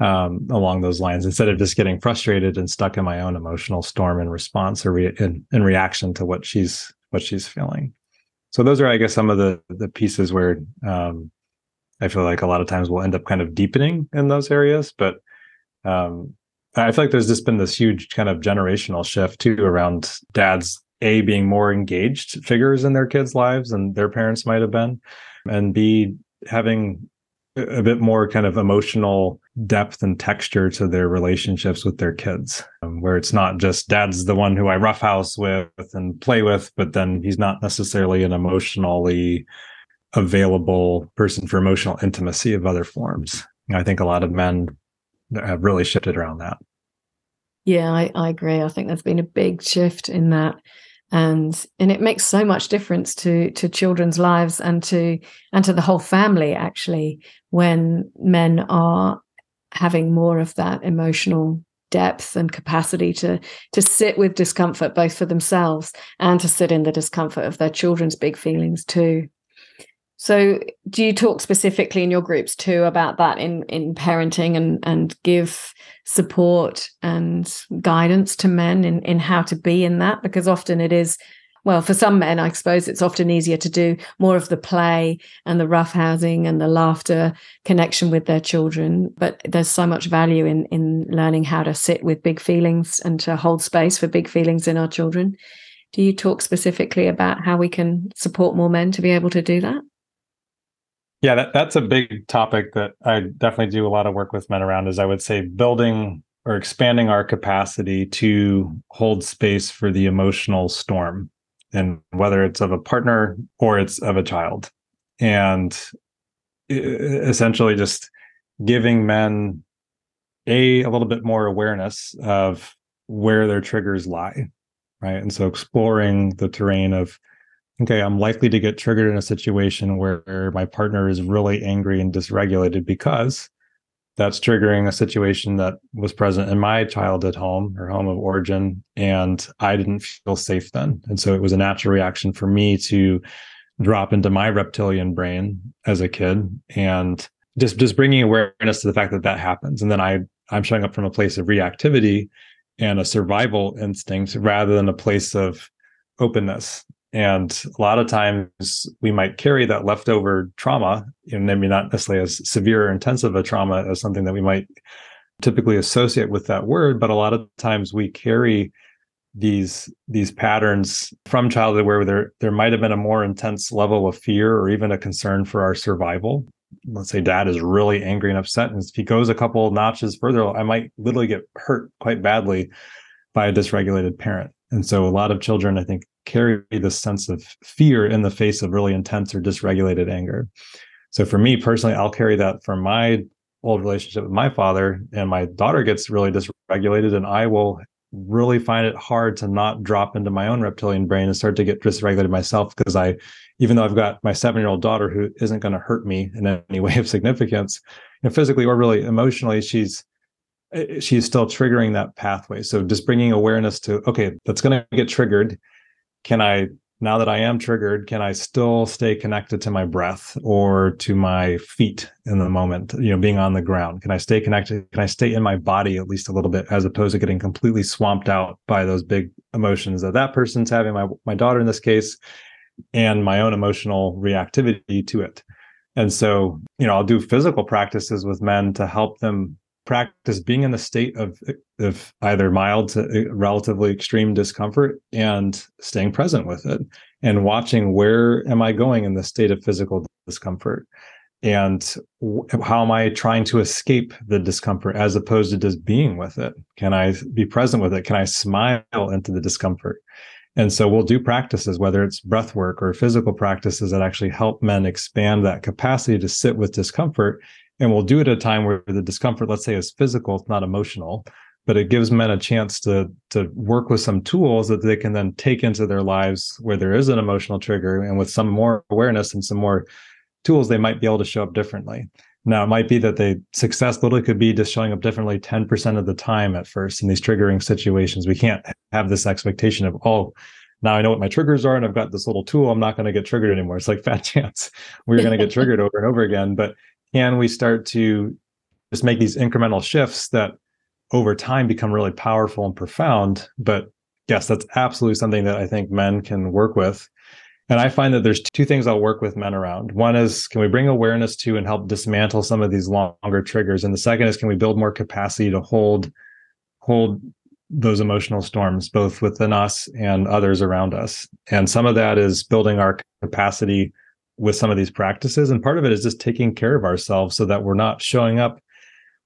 um, along those lines. Instead of just getting frustrated and stuck in my own emotional storm in response or re- in, in reaction to what she's what she's feeling. So those are, I guess, some of the the pieces where um, I feel like a lot of times we'll end up kind of deepening in those areas, but um, I feel like there's just been this huge kind of generational shift too around dads a being more engaged figures in their kids' lives than their parents might have been, and b having a bit more kind of emotional depth and texture to their relationships with their kids, um, where it's not just dad's the one who I roughhouse with and play with, but then he's not necessarily an emotionally available person for emotional intimacy of other forms. I think a lot of men have really shifted around that. Yeah, I, I agree. I think there's been a big shift in that. And and it makes so much difference to to children's lives and to and to the whole family actually when men are having more of that emotional depth and capacity to to sit with discomfort both for themselves and to sit in the discomfort of their children's big feelings too so, do you talk specifically in your groups too about that in in parenting and and give support and guidance to men in in how to be in that? Because often it is, well, for some men, I suppose it's often easier to do more of the play and the roughhousing and the laughter connection with their children. But there's so much value in in learning how to sit with big feelings and to hold space for big feelings in our children. Do you talk specifically about how we can support more men to be able to do that? Yeah, that, that's a big topic that I definitely do a lot of work with men around is I would say building or expanding our capacity to hold space for the emotional storm and whether it's of a partner or it's of a child. And essentially just giving men a a little bit more awareness of where their triggers lie right? And so exploring the terrain of okay, I'm likely to get triggered in a situation where my partner is really angry and dysregulated because that's triggering a situation that was present in my childhood home or home of origin. And I didn't feel safe then. And so it was a natural reaction for me to drop into my reptilian brain as a kid and just just bringing awareness to the fact that that happens and then i i'm showing up from a place of reactivity and a survival instinct rather than a place of openness And a lot of times we might carry that leftover trauma, and maybe not necessarily as severe or intensive a trauma as something that we might typically associate with that word, but a lot of times we carry these these patterns from childhood where there there might have been a more intense level of fear or even a concern for our survival. Let's say dad is really angry and upset and if he goes a couple notches further i might literally get hurt quite badly by a dysregulated parent. And so a lot of children i think carry this sense of fear in the face of really intense or dysregulated anger so for me personally i'll carry that from my old relationship with my father and my daughter gets really dysregulated and i will really find it hard to not drop into my own reptilian brain and start to get dysregulated myself because I, even though I've got my seven year old daughter who isn't going to hurt me in any way of significance, you know, physically or really emotionally, she's eh, she's still triggering that pathway. So just bringing awareness to okay, that's going to get triggered. Can I now that I am triggered, can I still stay connected to my breath or to my feet in the moment, you know, being on the ground? Can I stay connected? Can I stay in my body at least a little bit as opposed to getting completely swamped out by those big emotions that that person's having, my, my daughter in this case, and my own emotional reactivity to it. And so, you know, I'll do physical practices with men to help them practice being in the state of of either mild to eh, relatively extreme discomfort and staying present with it and watching where am i going in the state of physical discomfort? And how am i trying to escape the discomfort as opposed to just being with it? Can i be present with it? Can i smile into the discomfort? And so we'll do practices whether it's breath work or physical practices that actually help men expand that capacity to sit with discomfort and we'll do it at a time where the discomfort let's say is physical it's not emotional but it gives men a chance to to work with some tools that they can then take into their lives where there is an emotional trigger and with some more awareness and some more tools they might be able to show up differently now it might be that they success literally could be just showing up differently 10% of the time at first in these triggering situations we can't have this expectation of oh now I know what my triggers are and I've got this little tool. I'm not going to get triggered anymore. It's like fat chance. We're going to get triggered over and over again. But can we start to just make these incremental shifts that over time become really powerful and profound? But yes that's absolutely something that i think men can work with. And i find that there's two things i'll work with men around. One is can we bring awareness to and help dismantle some of these longer triggers? And the second is can we build more capacity to hold hold those emotional storms both within us and others around us? And some of that is building our capacity with some of these practices. And part of it is just taking care of ourselves so that we're not showing up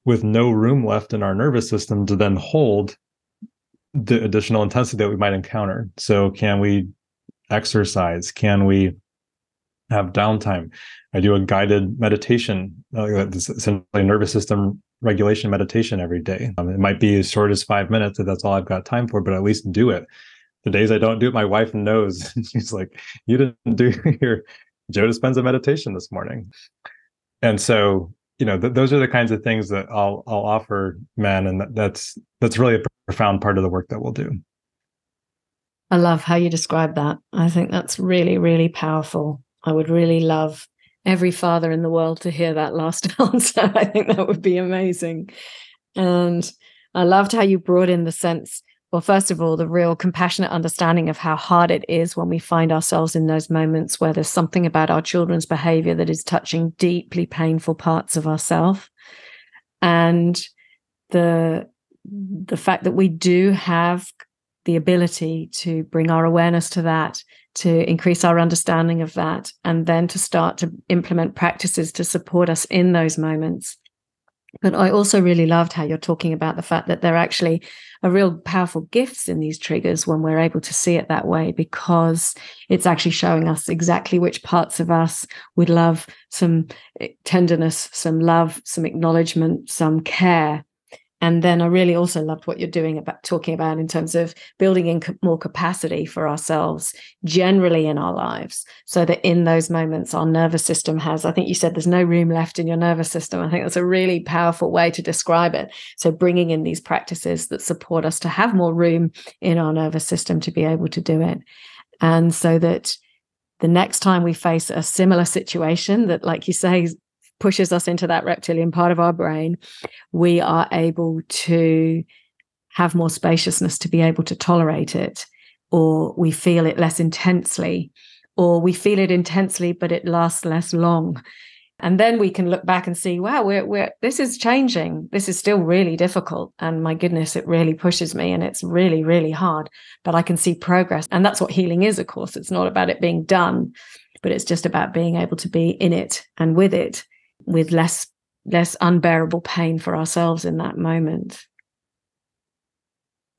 with no room left in our nervous system to then hold the additional intensity that we might encounter. So, can we exercise? Can we have downtime? I do a guided meditation, uh, essentially nervous system regulation meditation every day. Um, it might be as short as five minutes if that's all I've got time for, but at least do it. The days I don't do it, my wife knows. She's like, "You didn't do your Joe Dispenza meditation this morning. And so, you know, th- those are the kinds of things that I'll I'll offer men, and that, that's that's really a profound part of the work that we'll do. I love how you describe that. I think that's really, really powerful. I would really love every father in the world to hear that last answer. I think that would be amazing. And I loved how you brought in the sense well, first of all, the real compassionate understanding of how hard it is when we find ourselves in those moments where there's something about our children's behavior that is touching deeply painful parts of ourselves. And the the fact that we do have the ability to bring our awareness to that, to increase our understanding of that, and then to start to implement practices to support us in those moments. But I also really loved how you're talking about the fact that they're actually a real powerful gifts in these triggers when we're able to see it that way, because it's actually showing us exactly which parts of us would love some eh, tenderness, some love, some acknowledgement, some care. And then I really also loved what you're doing about talking about in terms of building in more capacity for ourselves generally in our lives, so that in those moments our nervous system has, I think you said there's no room left in your nervous system. I think that's a really powerful way to describe it. So bringing in these practices that support us to have more room in our nervous system to be able to do it. And so that the next time we face a similar situation that, like you say, pushes us into that reptilian part of our brain, we are able to have more spaciousness to be able to tolerate it or we feel it less intensely, or we feel it intensely, but it lasts less long. And then we can look back and see, wow, we're, we're, this is changing. This is still really difficult. And my goodness, it really pushes me and it's really, really hard, but I can see progress. And that's what healing is, of course. It's not about it being done, but it's just about being able to be in it and with it with less, less unbearable pain for ourselves in that moment.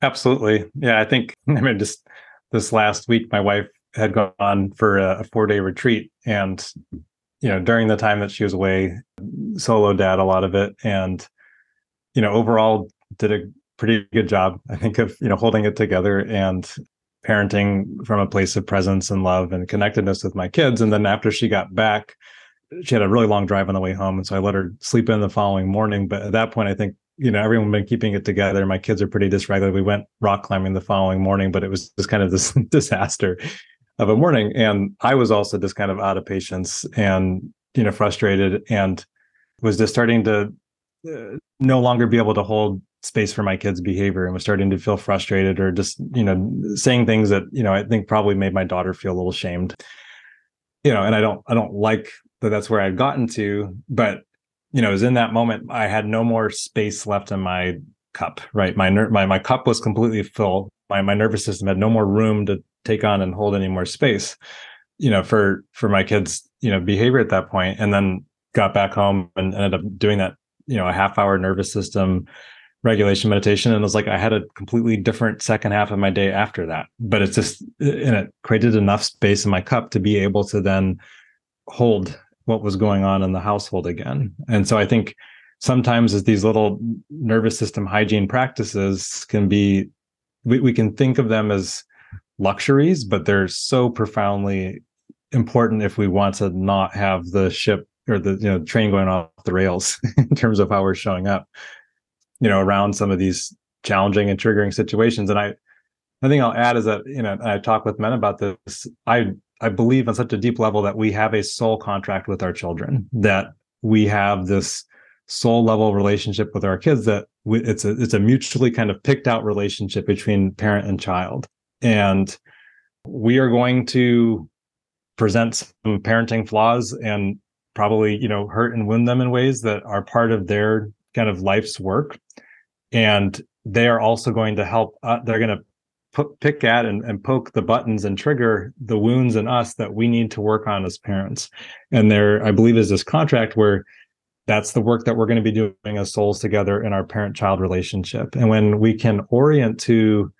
Absolutely. Yeah. I think, I mean, just this last week, my wife had gone for a, a four day retreat and you know during the time that she was away solo dad a lot of it and you know overall did a pretty good job i think of you know holding it together and parenting from a place of presence and love and connectedness with my kids and then after she got back she had a really long drive on the way home and so i let her sleep in the following morning but at that point i think you know everyone been keeping it together my kids are pretty dysregulated we went rock climbing the following morning but it was just kind of this disaster of a morning. And I was also just kind of out of patience and, you know, frustrated and was just starting to uh, no longer be able to hold space for my kids' behavior and was starting to feel frustrated or just, you know, saying things that, you know, I think probably made my daughter feel a little shamed. You know, and I don't, I don't like that that's where I'd gotten to, but you know, it was in that moment I had no more space left in my cup, right? My ner- my my cup was completely full. My my nervous system had no more room to take on and hold any more space you know for for my kids you know behavior at that point and then got back home and ended up doing that you know a half hour nervous system regulation meditation and it was like i had a completely different second half of my day after that but it's just and it created enough space in my cup to be able to then hold what was going on in the household again. And so i think sometimes as these little nervous system hygiene practices can be we, we can think of them as luxuries, but they're so profoundly important if we want to not have the ship or the you know train going off the rails in terms of how we're showing up you know around some of these challenging and triggering situations. And i i think i'll add is that you know i talk with men about this i i believe on such a deep level that we have a soul contract with our children that we have this soul level relationship with our kids that we, it's a it's a mutually kind of picked out relationship between parent and child and we are going to present some parenting flaws and probably, you know, hurt and wound them in ways that are part of their kind of life's work. And they are also going to help, uh, they're going to pick at and, and poke the buttons and trigger the wounds in us that we need to work on as parents. And there, I believe, is this contract where that's the work that we're going to be doing as souls together in our parent child relationship. And when we can orient to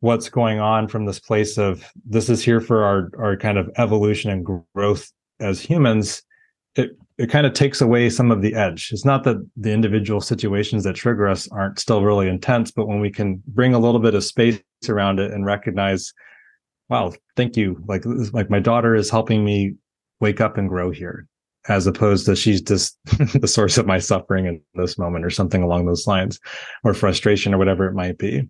what's going on from this place of this is here for our our kind of evolution and growth as humans it it kind of takes away some of the edge. It's not that the individual situations that trigger us aren't still really intense but when we can bring a little bit of space around it and recognize wow thank you. Like like my daughter is helping me wake up and grow here as opposed to she's just the source of my suffering in this moment or something along those lines or frustration or whatever it might be.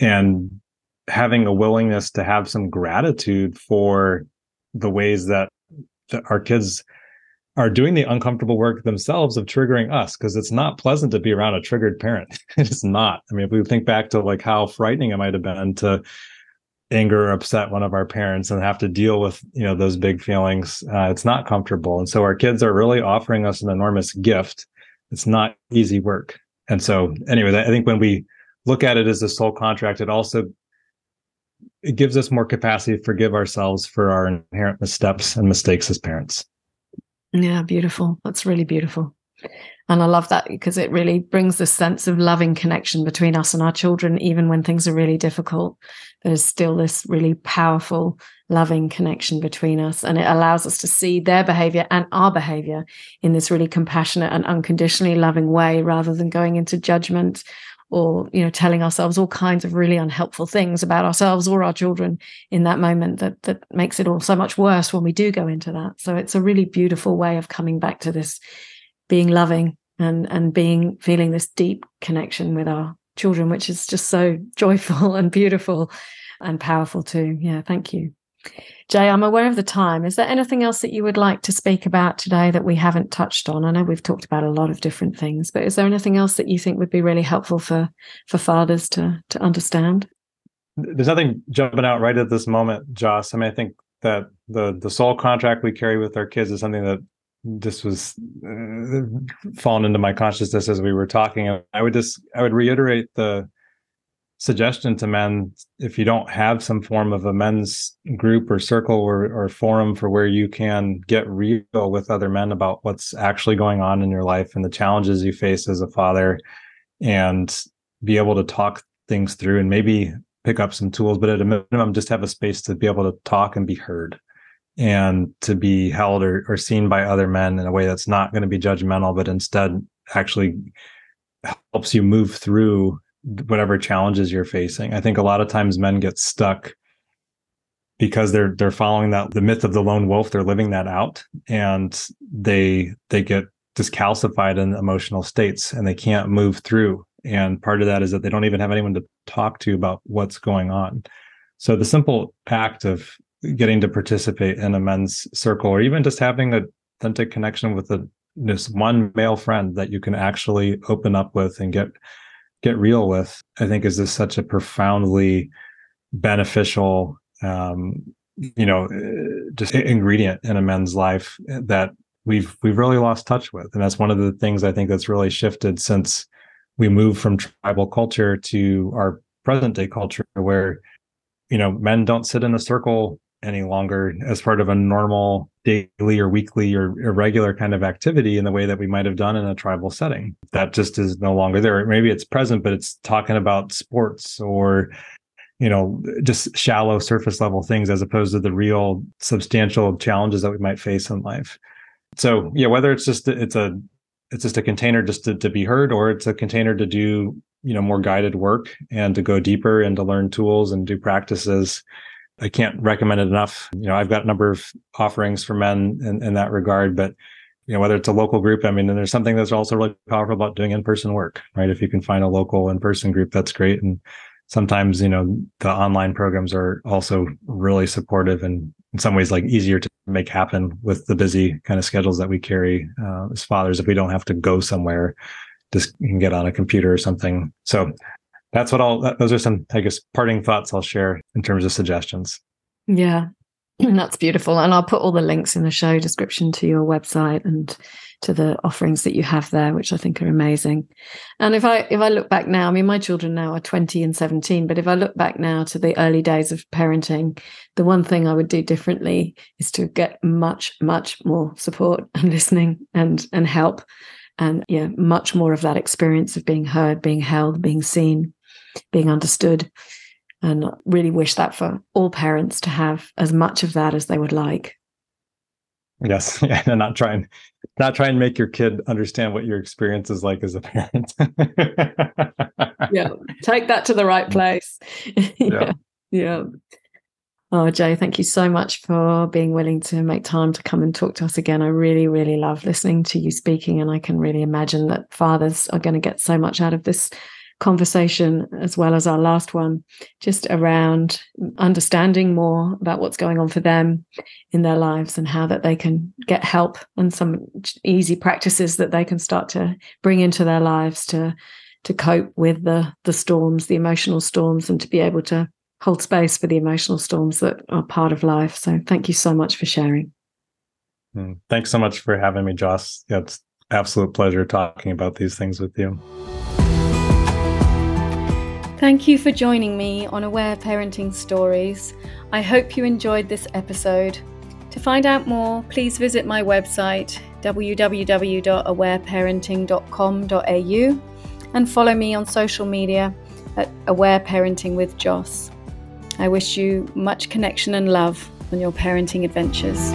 And having a willingness to have some gratitude for the ways that, that our kids are doing the uncomfortable work themselves of triggering us because it's not pleasant to be around a triggered parent. It's not. I mean if we think back to like how frightening it might have been to anger or upset one of our parents and have to deal with you know those big feelings uh, it's not comfortable. And so our kids are really offering us an enormous gift. It's not easy work. And so anyway i think when we look at it as a soul contract it also it gives us more capacity to forgive ourselves for our inherent missteps and mistakes as parents. Yeah, beautiful. That's really beautiful. And I love that because it really brings this sense of loving connection between us and our children, even when things are really difficult. There's still this really powerful, loving connection between us. And it allows us to see their behavior and our behavior in this really compassionate and unconditionally loving way rather than going into judgment or you know telling ourselves all kinds of really unhelpful things about ourselves or our children in that moment that that makes it all so much worse when we do go into that. So it's a really beautiful way of coming back to this being loving and and being feeling this deep connection with our children which is just so joyful and beautiful and powerful too. Yeah thank you Jai, I'm aware of the time. Is there anything else that you would like to speak about today that we haven't touched on? I know we've talked about a lot of different things, but is there anything else that you think would be really helpful for for fathers to to understand? there's nothing jumping out right at this moment, Joss. I mean, I think that the the soul contract we carry with our kids is something that just was uh, fallen into my consciousness as we were talking. I would just I would reiterate the suggestion to men if you don't have some form of a men's group or circle or, or forum for where you can get real with other men about what's actually going on in your life and the challenges you face as a father and be able to talk things through and maybe pick up some tools but at a minimum just have a space to be able to talk and be heard and to be held or, or seen by other men in a way that's not going to be judgmental but instead actually helps you move through whatever challenges you're facing. I think a lot of times men get stuck because they're they're following that the myth of the lone wolf. They're living that out, and they they get discalcified in emotional states, and they can't move through. And part of that is that they don't even have anyone to talk to about what's going on. So the simple act of getting to participate in a men's circle, or even just having a authentic connection with a this one male friend that you can actually open up with and get get real with, I think is this such a profoundly beneficial, um, you know, uh, just ingredient in a men's life that we've we've really lost touch with, and that's one of the things I think that's really shifted since we moved from tribal culture to our present day culture, where you know men don't sit in a circle any longer as part of a normal daily or weekly or irregular kind of activity in the way that we might have done in a tribal setting. That just is no longer there. Maybe it's present, but it's talking about sports or you know just shallow surface level things as opposed to the real substantial challenges that we might face in life so yeah whether it's just it's a it's just a container just to, to be heard or it's a container to do you know more guided work and to go deeper and to learn tools and do practices I can't recommend it enough. You know, I've got a number of offerings for men in, in that regard, but you know, whether it's a local group, I mean, there's something that's also really powerful about doing in-person work, right? If you can find a local in-person group, that's great. And sometimes, you know, the online programs are also really supportive and in some ways like easier to make happen with the busy kind of schedules that we carry uh, as fathers. If we don't have to go somewhere, just can get on a computer or something. So that's what I'll, those are some, I guess, parting thoughts I'll share in terms of suggestions. Yeah, that's beautiful. And I'll put all the links in the show description to your website and to the offerings that you have there, which I think are amazing. And if I if I look back now, I mean my children now are 20 and 17, but if I look back now to the early days of parenting, the one thing I would do differently is to get much, much more support and listening and and help. And yeah, much more of that experience of being heard, being held, being seen being understood. And really wish that for all parents to have as much of that as they would like. Yes, yeah, and not try and not try and make your kid understand what your experience is like as a parent. yeah, take that to the right mm. place. yeah. yeah, yeah. Oh, Jai, thank you so much for being willing to make time to come and talk to us again. I really, really love listening to you speaking, and I can really imagine that fathers are going to get so much out of this conversation as well as our last one, just around understanding more about what's going on for them in their lives and how that they can get help and some easy practices that they can start to bring into their lives to to cope with the the storms, the emotional storms, and to be able to hold space for the emotional storms that are part of life. So thank you so much for sharing. Hmm. Thanks so much for having me, Joss. Yeah, it's absolute pleasure talking about these things with you. Thank you for joining me on Aware Parenting Stories. I hope you enjoyed this episode. To find out more, please visit my website www.awareparenting.com.au and follow me on social media at Aware Parenting with Joss. I wish you much connection and love on your parenting adventures.